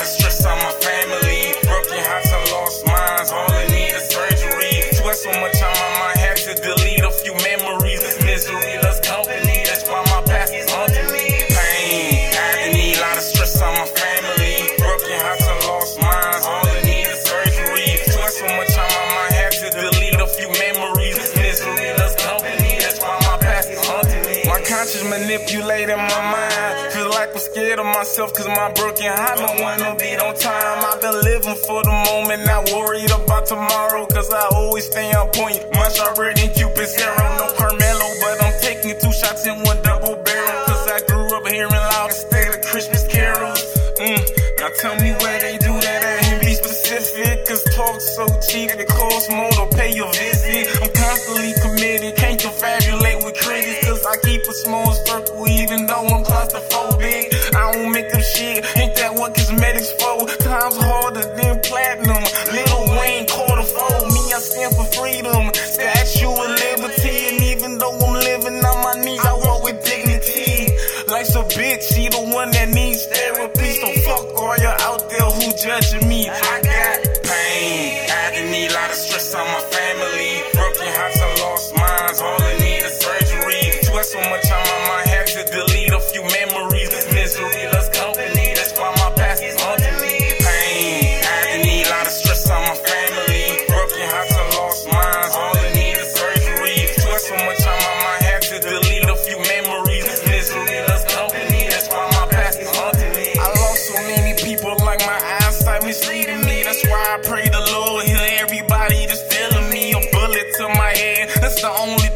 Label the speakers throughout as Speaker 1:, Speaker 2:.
Speaker 1: of stress on my conscience manipulating my mind. Feel like I'm scared of myself cause my broken heart don't wanna beat on time. I've been living for the moment, not worried about tomorrow cause I always stay on point. Much sharper than Cupid's arrow, no Carmelo, but I'm taking two shots in one double barrel cause I grew up hearing loud instead of Christmas carols. Mm. Now tell me where they do that at and be specific cause talk's so cheap it costs more to pay your visit. I'm constantly committed, can't confabulate with keep small circle even though I'm claustrophobic. I don't make up shit, ain't that what cosmetics for? Times harder than platinum. Lil Wayne a foe, me I stand for freedom. Statue of liberty, and even though I'm living on my knees, I walk with dignity. Life's a bitch, she the one that needs therapy. So fuck all you out there who judging me. I people like my eyesight misleading me. That's why I pray the Lord heal everybody that's feeling me. A bullet to my head, that's the only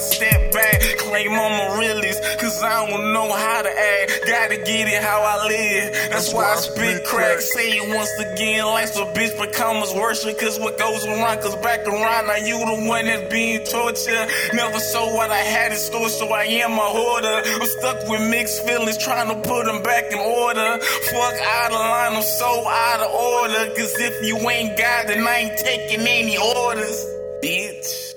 Speaker 1: step back. Claim I'm a realist, cause I don't know how to act. Gotta get it how I live, that's why I spit crack. Say it once again, life's a bitch, but commas worship. Cause what goes around comes back around. Now you the one that's being tortured. Never saw what I had in store, so I am a hoarder. I'm stuck with mixed feelings, trying to put them back in order. Fuck out of line, I'm so out of order. Cause if you ain't God, then I ain't taking any orders, bitch.